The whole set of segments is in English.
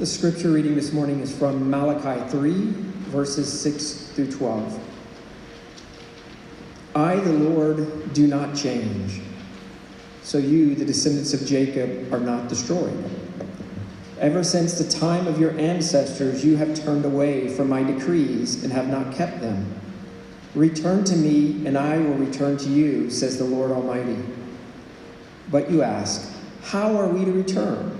The scripture reading this morning is from Malachi 3, verses 6 through 12. I, the Lord, do not change. So you, the descendants of Jacob, are not destroyed. Ever since the time of your ancestors, you have turned away from my decrees and have not kept them. Return to me, and I will return to you, says the Lord Almighty. But you ask, How are we to return?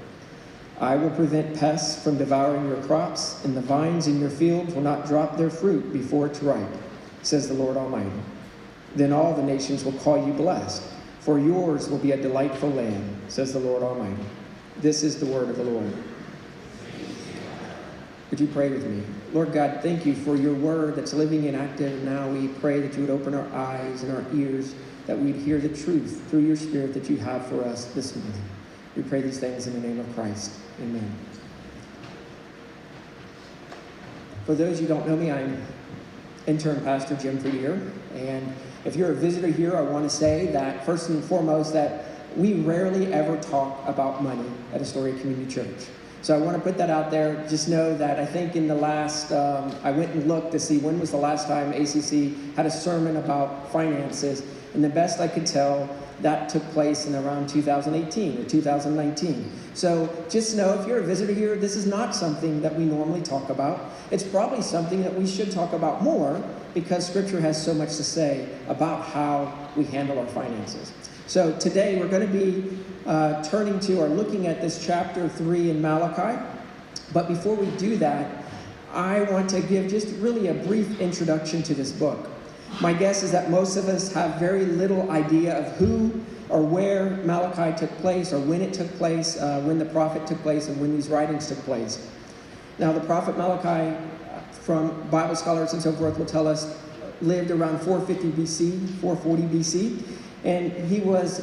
I will prevent pests from devouring your crops, and the vines in your fields will not drop their fruit before it's ripe, says the Lord Almighty. Then all the nations will call you blessed, for yours will be a delightful land, says the Lord Almighty. This is the word of the Lord. Would you pray with me? Lord God, thank you for your word that's living and active. Now we pray that you would open our eyes and our ears, that we'd hear the truth through your spirit that you have for us this morning. We pray these things in the name of Christ. Amen. For those who don't know me, I'm intern pastor Jim Freer. And if you're a visitor here, I want to say that first and foremost that we rarely ever talk about money at Astoria Community Church. So I want to put that out there. Just know that I think in the last, um, I went and looked to see when was the last time ACC had a sermon about finances. And the best I could tell, that took place in around 2018 or 2019. So just know if you're a visitor here, this is not something that we normally talk about. It's probably something that we should talk about more because Scripture has so much to say about how we handle our finances. So today we're going to be uh, turning to or looking at this chapter 3 in Malachi. But before we do that, I want to give just really a brief introduction to this book. My guess is that most of us have very little idea of who or where Malachi took place or when it took place, uh, when the prophet took place, and when these writings took place. Now, the prophet Malachi, from Bible scholars and so forth, will tell us lived around 450 BC, 440 BC, and he was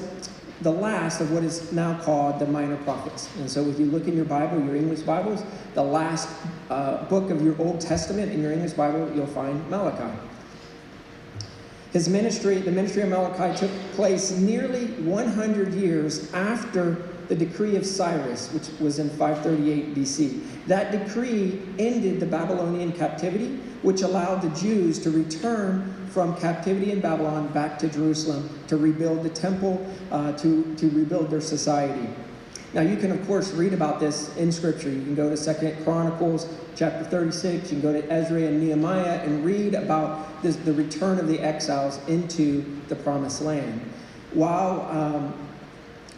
the last of what is now called the minor prophets. And so, if you look in your Bible, your English Bibles, the last uh, book of your Old Testament in your English Bible, you'll find Malachi. His ministry, the ministry of Malachi, took place nearly 100 years after the decree of Cyrus, which was in 538 BC. That decree ended the Babylonian captivity, which allowed the Jews to return from captivity in Babylon back to Jerusalem to rebuild the temple, uh, to, to rebuild their society. Now, you can, of course, read about this in Scripture. You can go to Second Chronicles chapter 36, you can go to Ezra and Nehemiah and read about this, the return of the exiles into the promised land. While um,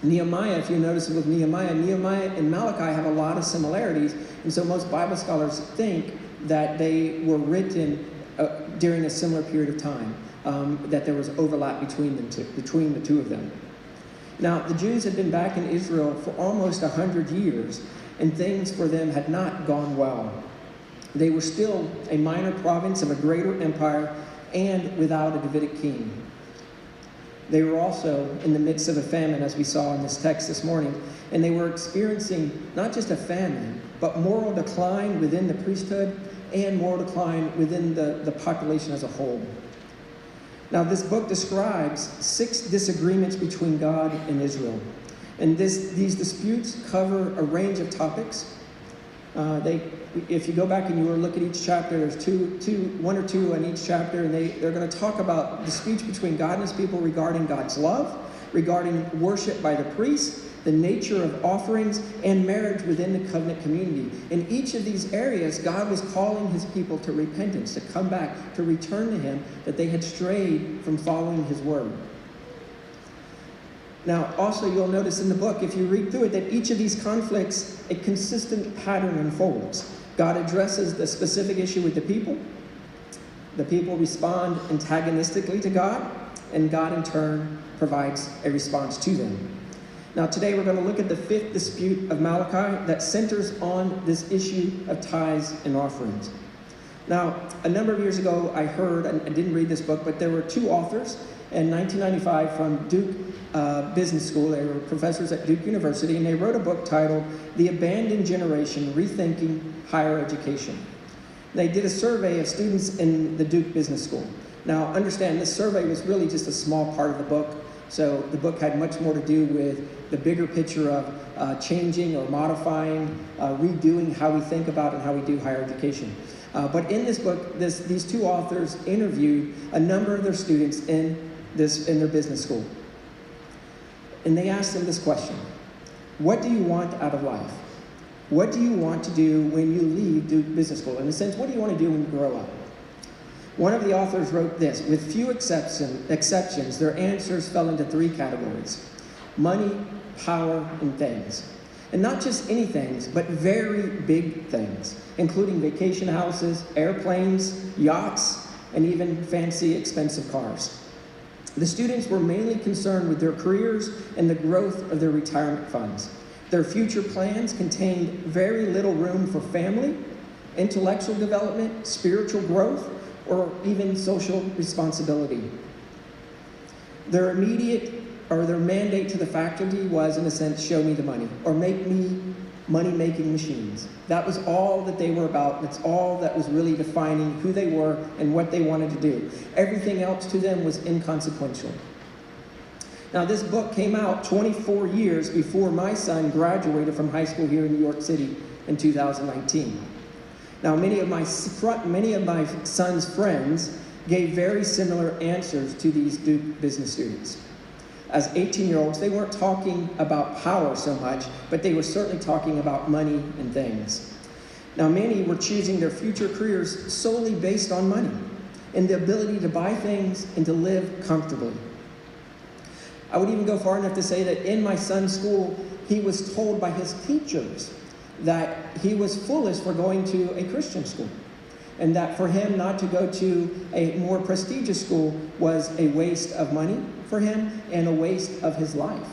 Nehemiah, if you notice with Nehemiah, Nehemiah and Malachi have a lot of similarities, and so most Bible scholars think that they were written uh, during a similar period of time, um, that there was overlap between them two, between the two of them. Now, the Jews had been back in Israel for almost 100 years, and things for them had not gone well. They were still a minor province of a greater empire and without a Davidic king. They were also in the midst of a famine, as we saw in this text this morning, and they were experiencing not just a famine, but moral decline within the priesthood and moral decline within the, the population as a whole. Now, this book describes six disagreements between God and Israel. And this, these disputes cover a range of topics. Uh, they, if you go back and you look at each chapter, there's two, two, one or two in each chapter, and they, they're going to talk about the speech between God and his people regarding God's love, regarding worship by the priests, the nature of offerings, and marriage within the covenant community. In each of these areas, God was calling his people to repentance, to come back, to return to him, that they had strayed from following his word. Now, also, you'll notice in the book, if you read through it, that each of these conflicts, a consistent pattern unfolds. God addresses the specific issue with the people. The people respond antagonistically to God, and God, in turn, provides a response to them. Now, today we're going to look at the fifth dispute of Malachi that centers on this issue of tithes and offerings. Now, a number of years ago, I heard, and I didn't read this book, but there were two authors in 1995 from Duke uh, Business School. They were professors at Duke University, and they wrote a book titled The Abandoned Generation Rethinking Higher Education. They did a survey of students in the Duke Business School. Now, understand, this survey was really just a small part of the book. So the book had much more to do with the bigger picture of uh, changing or modifying, uh, redoing how we think about and how we do higher education. Uh, but in this book, this, these two authors interviewed a number of their students in, this, in their business school. And they asked them this question What do you want out of life? What do you want to do when you leave Duke Business School? In a sense, what do you want to do when you grow up? One of the authors wrote this With few exception, exceptions, their answers fell into three categories money, power, and things. And not just any things, but very big things, including vacation houses, airplanes, yachts, and even fancy, expensive cars. The students were mainly concerned with their careers and the growth of their retirement funds. Their future plans contained very little room for family, intellectual development, spiritual growth, or even social responsibility. Their immediate or their mandate to the faculty was, in a sense, show me the money or make me money making machines. That was all that they were about. That's all that was really defining who they were and what they wanted to do. Everything else to them was inconsequential. Now, this book came out 24 years before my son graduated from high school here in New York City in 2019. Now, many of my, many of my son's friends gave very similar answers to these Duke business students. As 18 year olds, they weren't talking about power so much, but they were certainly talking about money and things. Now, many were choosing their future careers solely based on money and the ability to buy things and to live comfortably. I would even go far enough to say that in my son's school, he was told by his teachers that he was foolish for going to a Christian school. And that for him not to go to a more prestigious school was a waste of money for him and a waste of his life.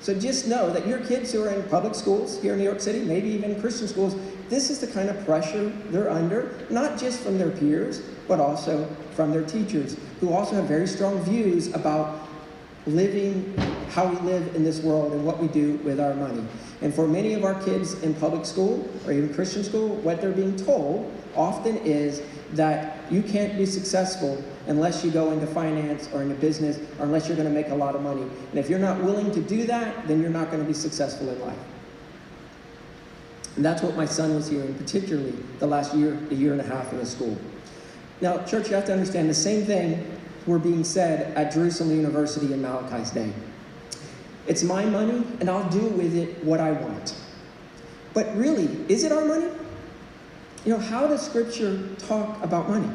So just know that your kids who are in public schools here in New York City, maybe even Christian schools, this is the kind of pressure they're under, not just from their peers, but also from their teachers, who also have very strong views about living how we live in this world and what we do with our money. And for many of our kids in public school or even Christian school, what they're being told often is that you can't be successful unless you go into finance or into business or unless you're going to make a lot of money. And if you're not willing to do that, then you're not going to be successful in life. And that's what my son was hearing, particularly the last year, a year and a half in his school. Now, church, you have to understand the same thing were being said at Jerusalem University in Malachi's day. It's my money, and I'll do with it what I want. But really, is it our money? You know, how does Scripture talk about money?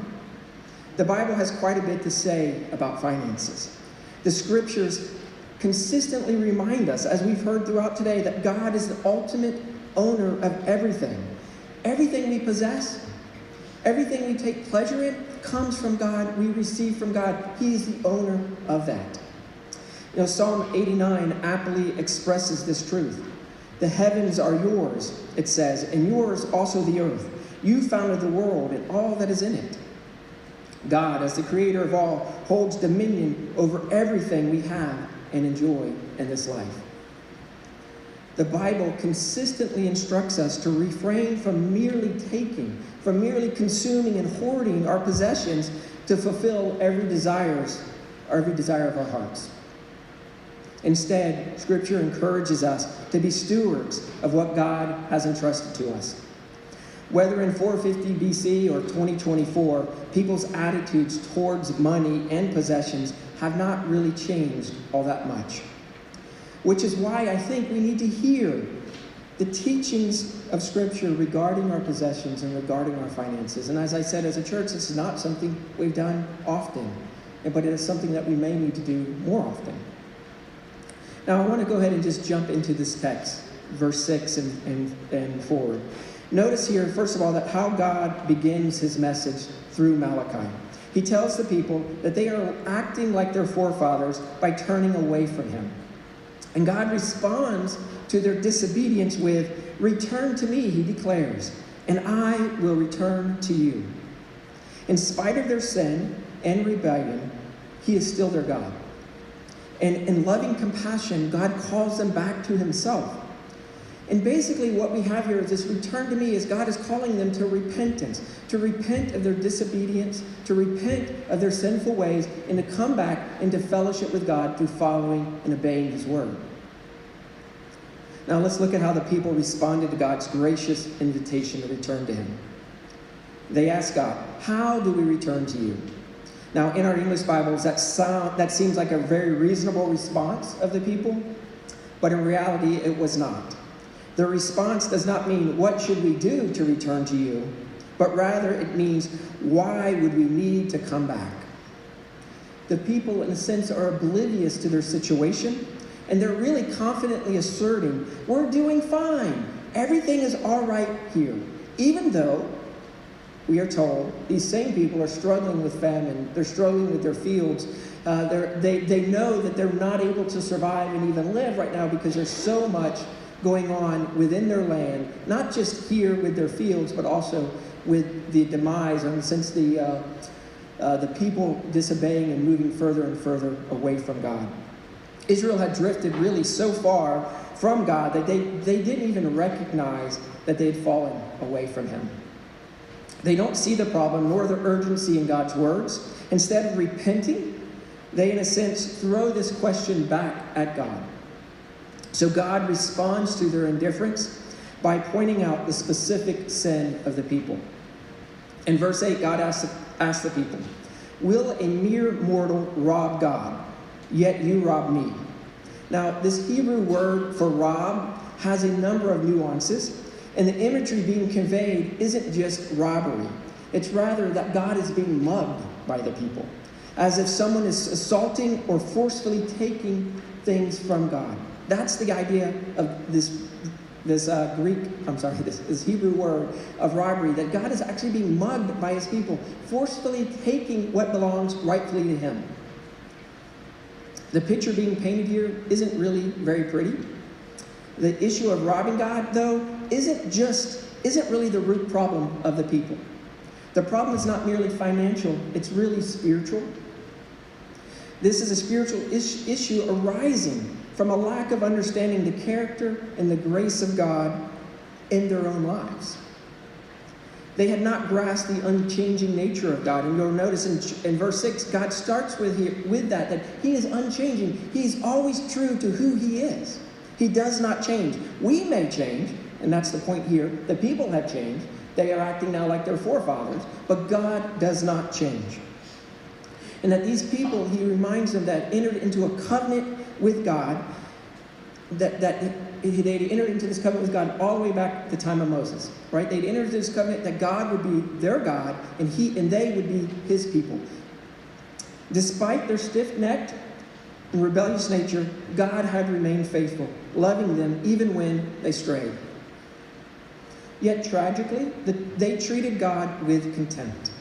The Bible has quite a bit to say about finances. The Scriptures consistently remind us, as we've heard throughout today, that God is the ultimate owner of everything. Everything we possess, everything we take pleasure in, comes from God. We receive from God. He is the owner of that. You know, Psalm 89 aptly expresses this truth. The heavens are yours, it says, and yours also the earth. You founded the world and all that is in it. God, as the creator of all, holds dominion over everything we have and enjoy in this life. The Bible consistently instructs us to refrain from merely taking, from merely consuming and hoarding our possessions to fulfill every desires, every desire of our hearts. Instead, Scripture encourages us to be stewards of what God has entrusted to us. Whether in 450 BC or 2024, people's attitudes towards money and possessions have not really changed all that much. Which is why I think we need to hear the teachings of Scripture regarding our possessions and regarding our finances. And as I said, as a church, this is not something we've done often, but it is something that we may need to do more often. Now, I want to go ahead and just jump into this text, verse 6 and, and, and forward. Notice here, first of all, that how God begins his message through Malachi. He tells the people that they are acting like their forefathers by turning away from him. And God responds to their disobedience with, Return to me, he declares, and I will return to you. In spite of their sin and rebellion, he is still their God. And in loving compassion, God calls them back to himself. And basically, what we have here is this return to me is God is calling them to repentance, to repent of their disobedience, to repent of their sinful ways, and to come back into fellowship with God through following and obeying His word. Now, let's look at how the people responded to God's gracious invitation to return to Him. They asked God, How do we return to you? Now, in our English Bibles, that, sound, that seems like a very reasonable response of the people, but in reality, it was not. The response does not mean, What should we do to return to you? but rather it means, Why would we need to come back? The people, in a sense, are oblivious to their situation, and they're really confidently asserting, We're doing fine. Everything is all right here. Even though we are told these same people are struggling with famine, they're struggling with their fields. Uh, they they, know that they're not able to survive and even live right now because there's so much going on within their land, not just here with their fields, but also with the demise, and since the, uh, uh, the people disobeying and moving further and further away from God. Israel had drifted really so far from God that they, they didn't even recognize that they had fallen away from Him. They don't see the problem nor the urgency in God's words. Instead of repenting, they, in a sense, throw this question back at God. So God responds to their indifference by pointing out the specific sin of the people. In verse 8, God asks, asks the people, Will a mere mortal rob God? Yet you rob me. Now, this Hebrew word for rob has a number of nuances, and the imagery being conveyed isn't just robbery. It's rather that God is being mugged by the people, as if someone is assaulting or forcefully taking things from God. That's the idea of this, this uh, Greek, I'm sorry, this, this Hebrew word of robbery, that God is actually being mugged by his people, forcefully taking what belongs rightfully to him. The picture being painted here isn't really very pretty. The issue of robbing God, though, isn't just, isn't really the root problem of the people. The problem is not merely financial, it's really spiritual. This is a spiritual is- issue arising from a lack of understanding the character and the grace of God in their own lives. They had not grasped the unchanging nature of God. And you'll notice in, in verse 6, God starts with, with that, that He is unchanging. He's always true to who He is. He does not change. We may change, and that's the point here. The people have changed. They are acting now like their forefathers, but God does not change. And that these people, he reminds them that entered into a covenant with God, that, that they'd entered into this covenant with God all the way back to the time of Moses, right? They'd entered into this covenant that God would be their God and he and they would be his people. Despite their stiff-necked and rebellious nature, God had remained faithful, loving them even when they strayed. Yet tragically, they treated God with contempt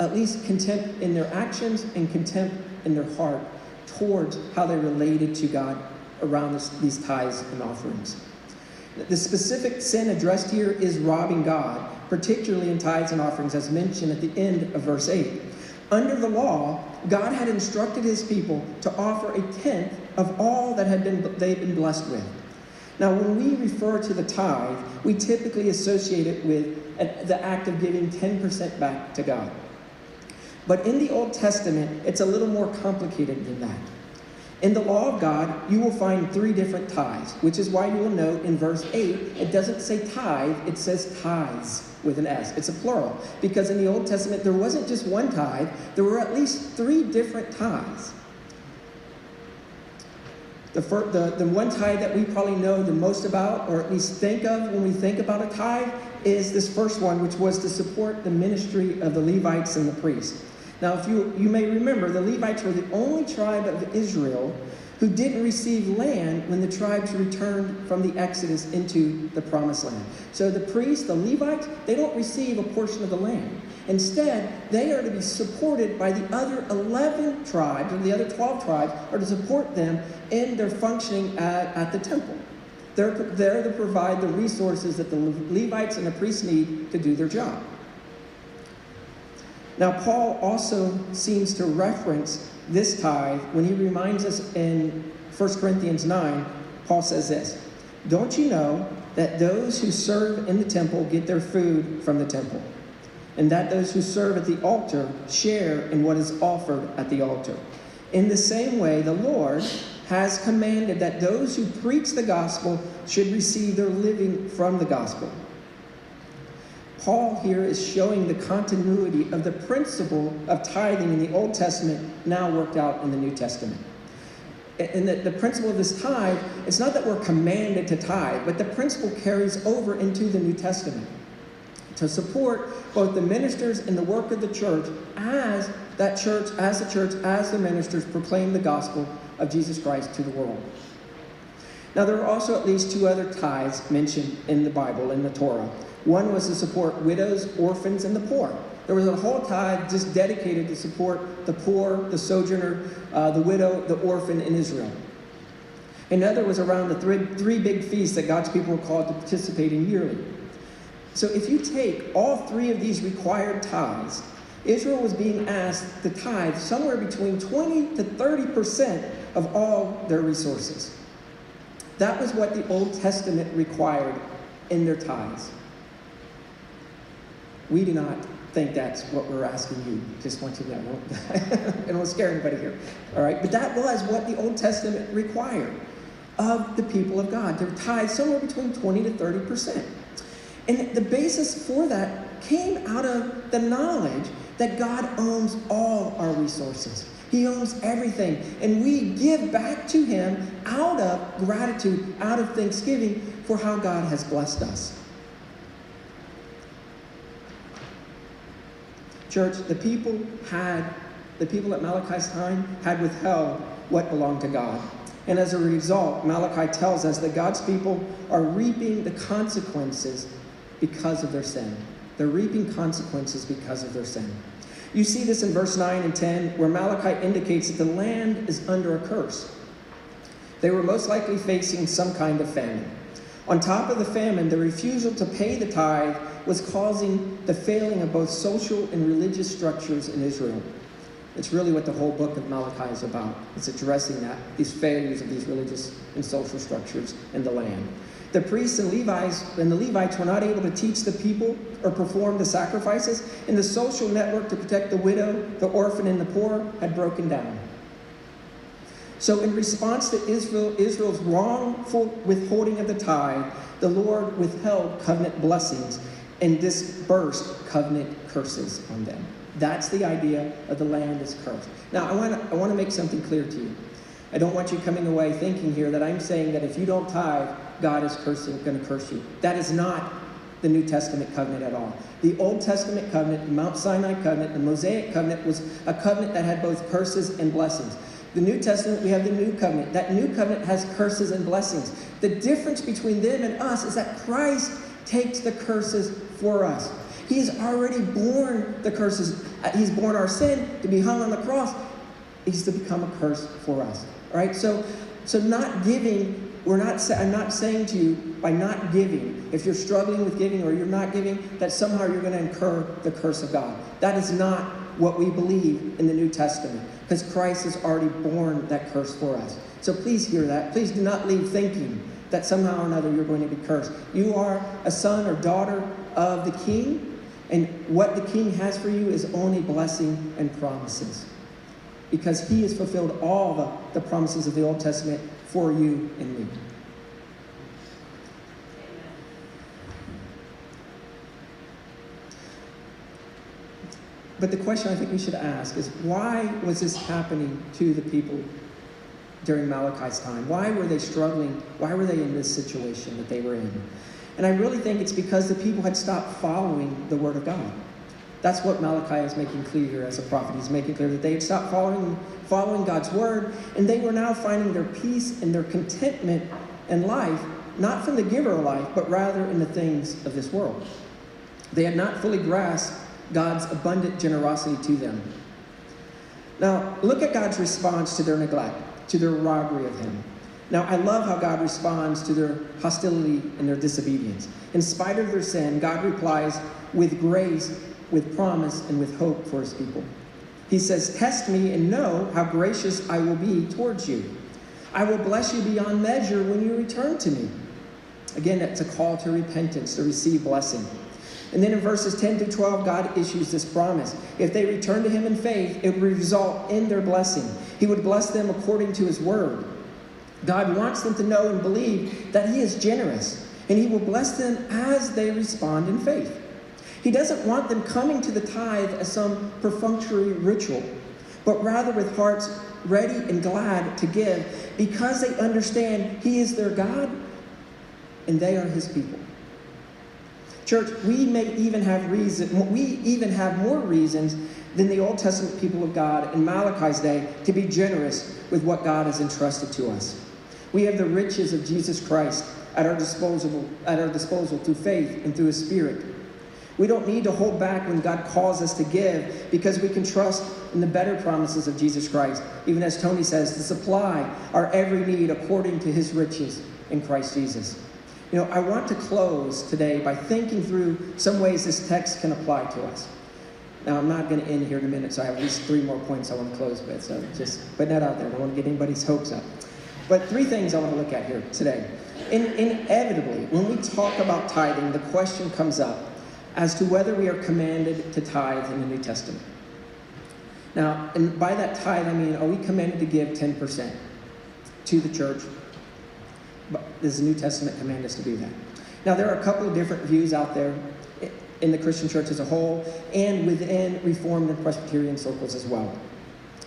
at least contempt in their actions and contempt in their heart towards how they related to God around this, these tithes and offerings. The specific sin addressed here is robbing God, particularly in tithes and offerings, as mentioned at the end of verse 8. Under the law, God had instructed his people to offer a tenth of all that had been they'd been blessed with. Now, when we refer to the tithe, we typically associate it with the act of giving 10% back to God. But in the Old Testament, it's a little more complicated than that. In the law of God, you will find three different tithes, which is why you will note in verse 8, it doesn't say tithe, it says tithes with an S. It's a plural. Because in the Old Testament, there wasn't just one tithe, there were at least three different tithes. The, the, the one tithe that we probably know the most about, or at least think of when we think about a tithe, is this first one, which was to support the ministry of the Levites and the priests. Now, if you, you may remember, the Levites were the only tribe of Israel who didn't receive land when the tribes returned from the Exodus into the promised land. So the priests, the Levites, they don't receive a portion of the land. Instead, they are to be supported by the other 11 tribes, or the other 12 tribes, are to support them in their functioning at, at the temple. They're there to provide the resources that the Levites and the priests need to do their job. Now, Paul also seems to reference this tithe when he reminds us in 1 Corinthians 9. Paul says this Don't you know that those who serve in the temple get their food from the temple? And that those who serve at the altar share in what is offered at the altar. In the same way, the Lord has commanded that those who preach the gospel should receive their living from the gospel. Paul here is showing the continuity of the principle of tithing in the Old Testament now worked out in the New Testament. And the, the principle of this tithe, it's not that we're commanded to tithe, but the principle carries over into the New Testament to support both the ministers and the work of the church as that church, as the church, as the ministers proclaim the gospel of Jesus Christ to the world. Now, there are also at least two other tithes mentioned in the Bible, in the Torah. One was to support widows, orphans, and the poor. There was a whole tithe just dedicated to support the poor, the sojourner, uh, the widow, the orphan in Israel. Another was around the three, three big feasts that God's people were called to participate in yearly. So if you take all three of these required tithes, Israel was being asked to tithe somewhere between 20 to 30% of all their resources. That was what the Old Testament required in their tithes. We do not think that's what we're asking you. Just want you to know. I don't scare anybody here. All right? But that was what the Old Testament required of the people of God. Their tithe somewhere between 20 to 30%. And the basis for that came out of the knowledge that God owns all our resources. He owns everything. And we give back to Him out of gratitude, out of thanksgiving for how God has blessed us. Church, the people had, the people at Malachi's time had withheld what belonged to God. And as a result, Malachi tells us that God's people are reaping the consequences because of their sin. They're reaping consequences because of their sin. You see this in verse 9 and 10, where Malachi indicates that the land is under a curse. They were most likely facing some kind of famine. On top of the famine, the refusal to pay the tithe was causing the failing of both social and religious structures in Israel. It's really what the whole book of Malachi is about. It's addressing that, these failures of these religious and social structures in the land the priests and Levites and the Levites were not able to teach the people or perform the sacrifices, and the social network to protect the widow, the orphan, and the poor had broken down. So, in response to Israel, Israel's wrongful withholding of the tithe, the Lord withheld covenant blessings and dispersed covenant curses on them. That's the idea of the land is cursed. Now, I want to I want to make something clear to you. I don't want you coming away thinking here that I'm saying that if you don't tithe, God is cursing, going to curse you. That is not the New Testament covenant at all. The Old Testament covenant, the Mount Sinai covenant, the Mosaic covenant was a covenant that had both curses and blessings. The New Testament, we have the New Covenant. That New Covenant has curses and blessings. The difference between them and us is that Christ takes the curses for us. He's already borne the curses. Uh, he's borne our sin to be hung on the cross. He's to become a curse for us. All right? So, so not giving we're not, I'm not saying to you by not giving, if you're struggling with giving or you're not giving, that somehow you're going to incur the curse of God. That is not what we believe in the New Testament because Christ has already borne that curse for us. So please hear that. Please do not leave thinking that somehow or another you're going to be cursed. You are a son or daughter of the King, and what the King has for you is only blessing and promises because he has fulfilled all the, the promises of the Old Testament for you and me. But the question I think we should ask is why was this happening to the people during Malachi's time? Why were they struggling? Why were they in this situation that they were in? And I really think it's because the people had stopped following the Word of God. That's what Malachi is making clear here as a prophet. He's making clear that they had stopped following, following God's word, and they were now finding their peace and their contentment in life, not from the giver of life, but rather in the things of this world. They had not fully grasped God's abundant generosity to them. Now, look at God's response to their neglect, to their robbery of Him. Now, I love how God responds to their hostility and their disobedience. In spite of their sin, God replies with grace with promise and with hope for his people. He says, Test me and know how gracious I will be towards you. I will bless you beyond measure when you return to me. Again, that's a call to repentance, to receive blessing. And then in verses 10 to 12, God issues this promise. If they return to Him in faith, it would result in their blessing. He would bless them according to His word. God wants them to know and believe that He is generous, and He will bless them as they respond in faith. He doesn't want them coming to the tithe as some perfunctory ritual, but rather with hearts ready and glad to give because they understand He is their God and they are His people. Church, we may even have reason, we even have more reasons than the Old Testament people of God in Malachi's day to be generous with what God has entrusted to us. We have the riches of Jesus Christ at our disposal, at our disposal through faith and through His Spirit. We don't need to hold back when God calls us to give because we can trust in the better promises of Jesus Christ. Even as Tony says, to supply our every need according to his riches in Christ Jesus. You know, I want to close today by thinking through some ways this text can apply to us. Now, I'm not going to end here in a minute, so I have at least three more points I want to close with. So just put that out there. I don't want to get anybody's hopes up. But three things I want to look at here today. In, inevitably, when we talk about tithing, the question comes up as to whether we are commanded to tithe in the New Testament. Now, and by that tithe, I mean, are we commanded to give 10% to the church? But does the New Testament command us to do that? Now, there are a couple of different views out there in the Christian church as a whole and within Reformed and Presbyterian circles as well.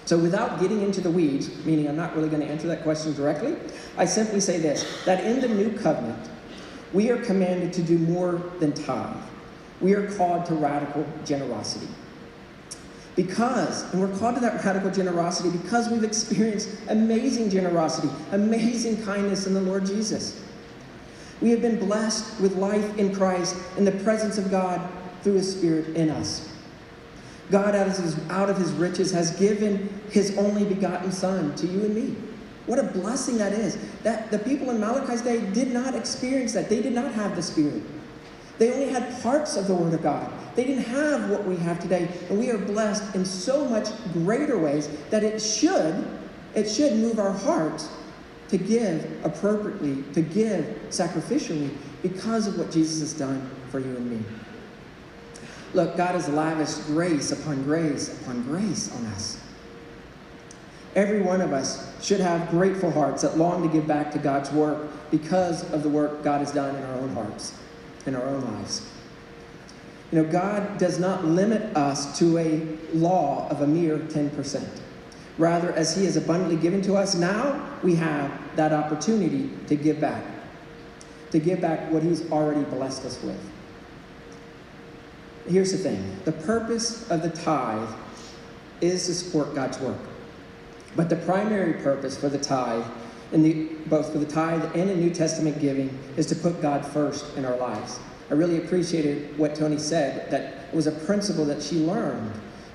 So, without getting into the weeds, meaning I'm not really going to answer that question directly, I simply say this that in the new covenant, we are commanded to do more than tithe we are called to radical generosity. Because, and we're called to that radical generosity because we've experienced amazing generosity, amazing kindness in the Lord Jesus. We have been blessed with life in Christ in the presence of God through His Spirit in us. God, out of, his, out of his riches, has given His only begotten Son to you and me. What a blessing that is. That the people in Malachi's day did not experience that. They did not have the Spirit. They only had parts of the Word of God. They didn't have what we have today, and we are blessed in so much greater ways that it should, it should move our hearts to give appropriately, to give sacrificially because of what Jesus has done for you and me. Look, God has lavished grace upon grace upon grace on us. Every one of us should have grateful hearts that long to give back to God's work because of the work God has done in our own hearts in our own lives. You know, God does not limit us to a law of a mere 10%. Rather, as He has abundantly given to us, now we have that opportunity to give back, to give back what He's already blessed us with. Here's the thing the purpose of the tithe is to support God's work. But the primary purpose for the tithe in the, both for the tithe and in New Testament giving is to put God first in our lives. I really appreciated what Tony said, that it was a principle that she learned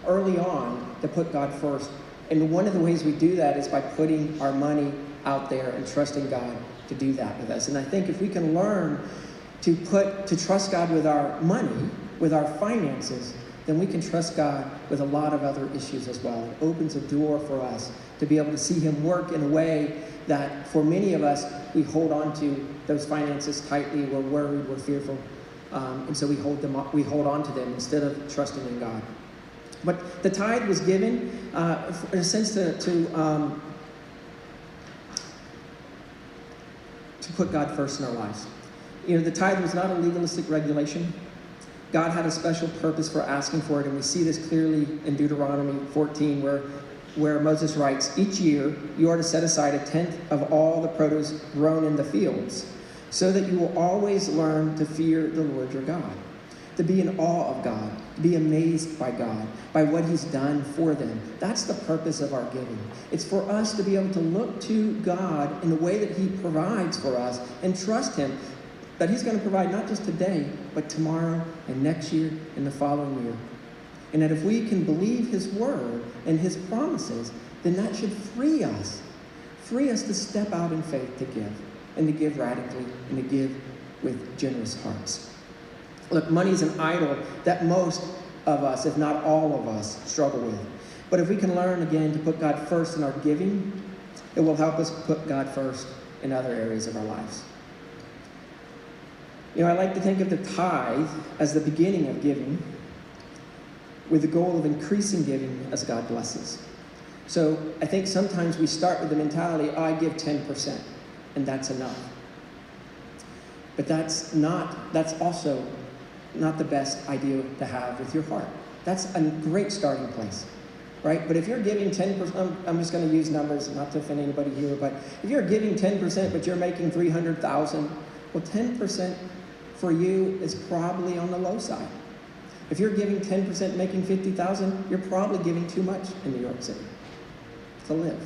early on to put God first. And one of the ways we do that is by putting our money out there and trusting God to do that with us. And I think if we can learn to put to trust God with our money, with our finances, then we can trust God with a lot of other issues as well. It opens a door for us to be able to see Him work in a way that for many of us, we hold on to those finances tightly. We're worried, we're fearful, um, and so we hold them. Up, we hold on to them instead of trusting in God. But the tithe was given, uh, in a sense, to to, um, to put God first in our lives. You know, the tithe was not a legalistic regulation. God had a special purpose for asking for it, and we see this clearly in Deuteronomy 14, where where Moses writes, Each year you are to set aside a tenth of all the produce grown in the fields, so that you will always learn to fear the Lord your God. to be in awe of God, to be amazed by God, by what He's done for them. That's the purpose of our giving. It's for us to be able to look to God in the way that He provides for us and trust Him that He's going to provide not just today, but tomorrow and next year and the following year. And that if we can believe His word and His promises, then that should free us. Free us to step out in faith to give, and to give radically, and to give with generous hearts. Look, money is an idol that most of us, if not all of us, struggle with. But if we can learn again to put God first in our giving, it will help us put God first in other areas of our lives. You know, I like to think of the tithe as the beginning of giving, with the goal of increasing giving as God blesses. So I think sometimes we start with the mentality, oh, I give 10%, and that's enough. But that's not, that's also not the best idea to have with your heart. That's a great starting place, right? But if you're giving 10%, I'm, I'm just going to use numbers, not to offend anybody here, but if you're giving 10%, but you're making 300,000, well, 10% for you is probably on the low side. If you're giving 10%, making 50,000, you're probably giving too much in New York City to live.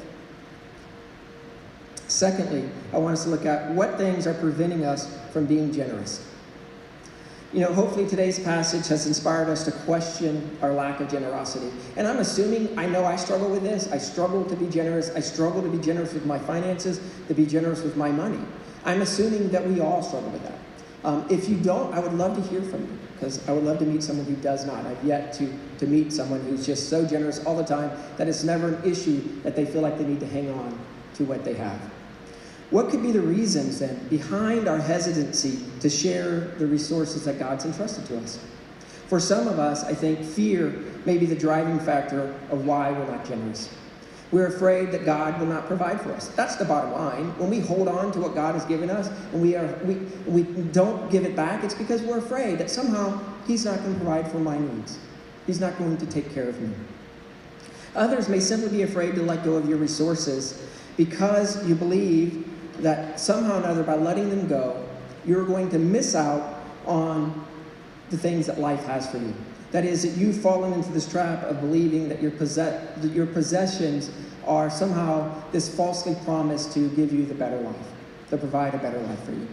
Secondly, I want us to look at what things are preventing us from being generous. You know, hopefully today's passage has inspired us to question our lack of generosity. And I'm assuming, I know I struggle with this. I struggle to be generous. I struggle to be generous with my finances, to be generous with my money. I'm assuming that we all struggle with that. Um, if you don't, I would love to hear from you because I would love to meet someone who does not. I've yet to, to meet someone who's just so generous all the time that it's never an issue that they feel like they need to hang on to what they have. What could be the reasons then behind our hesitancy to share the resources that God's entrusted to us? For some of us, I think fear may be the driving factor of why we're not generous. We're afraid that God will not provide for us. That's the bottom line. When we hold on to what God has given us and we, are, we, we don't give it back, it's because we're afraid that somehow He's not going to provide for my needs. He's not going to take care of me. Others may simply be afraid to let go of your resources because you believe that somehow or another, by letting them go, you're going to miss out on the things that life has for you. That is, that you've fallen into this trap of believing that your, possess- that your possessions are somehow this falsely promised to give you the better life, to provide a better life for you.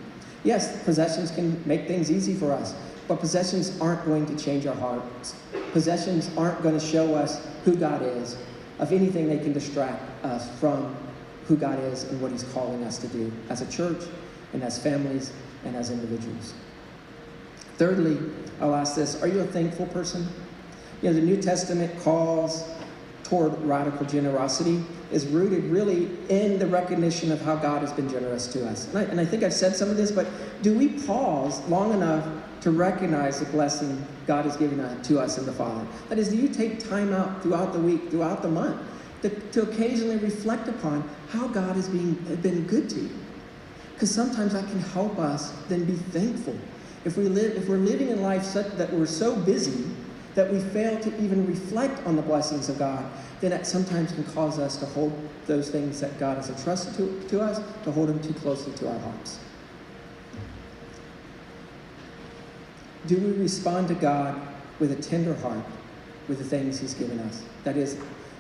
Yes, possessions can make things easy for us, but possessions aren't going to change our hearts. Possessions aren't going to show us who God is. Of anything, they can distract us from who God is and what He's calling us to do as a church and as families and as individuals. Thirdly, I'll ask this Are you a thankful person? You know, the New Testament calls toward radical generosity is rooted really in the recognition of how God has been generous to us. And I, and I think I've said some of this, but do we pause long enough to recognize the blessing God has given to us in the Father? That is, do you take time out throughout the week, throughout the month, to, to occasionally reflect upon how God has been, been good to you? Because sometimes that can help us then be thankful. If, we live, if we're living in life such that we're so busy that we fail to even reflect on the blessings of God, then that sometimes can cause us to hold those things that God has entrusted to, to us, to hold them too closely to our hearts. Do we respond to God with a tender heart with the things He's given us? That is,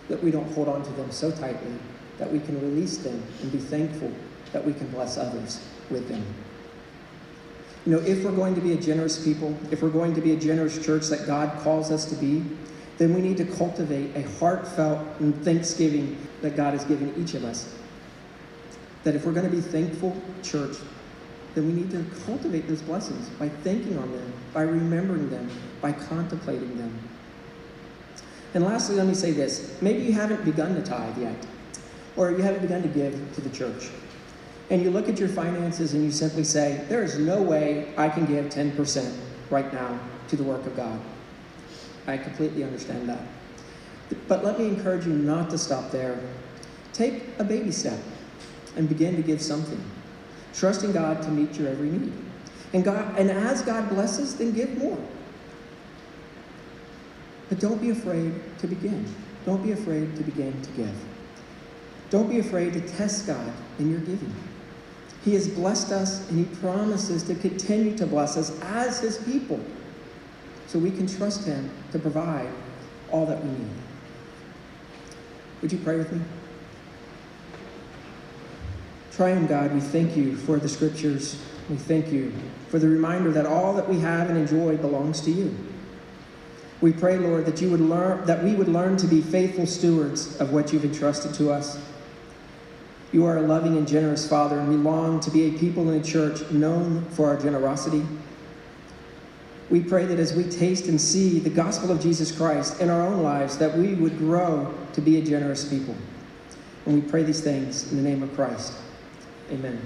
that we don't hold on to them so tightly that we can release them and be thankful that we can bless others with them. You know, if we're going to be a generous people, if we're going to be a generous church that God calls us to be, then we need to cultivate a heartfelt thanksgiving that God has given each of us. That if we're going to be thankful church, then we need to cultivate those blessings by thinking on them, by remembering them, by contemplating them. And lastly, let me say this. Maybe you haven't begun to tithe yet, or you haven't begun to give to the church and you look at your finances and you simply say, There is no way I can give 10% right now to the work of God. I completely understand that. But let me encourage you not to stop there. Take a baby step and begin to give something, trusting God to meet your every need. And, God, and as God blesses, then give more. But don't be afraid to begin. Don't be afraid to begin to give. Don't be afraid to test God in your giving. He has blessed us and He promises to continue to bless us as His people. so we can trust Him to provide all that we need. Would you pray with me? Triune God, we thank you for the scriptures. We thank you for the reminder that all that we have and enjoy belongs to you. We pray, Lord, that you would learn that we would learn to be faithful stewards of what you've entrusted to us. You are a loving and generous Father, and we long to be a people in a church known for our generosity. We pray that as we taste and see the gospel of Jesus Christ in our own lives, that we would grow to be a generous people. And we pray these things in the name of Christ. Amen.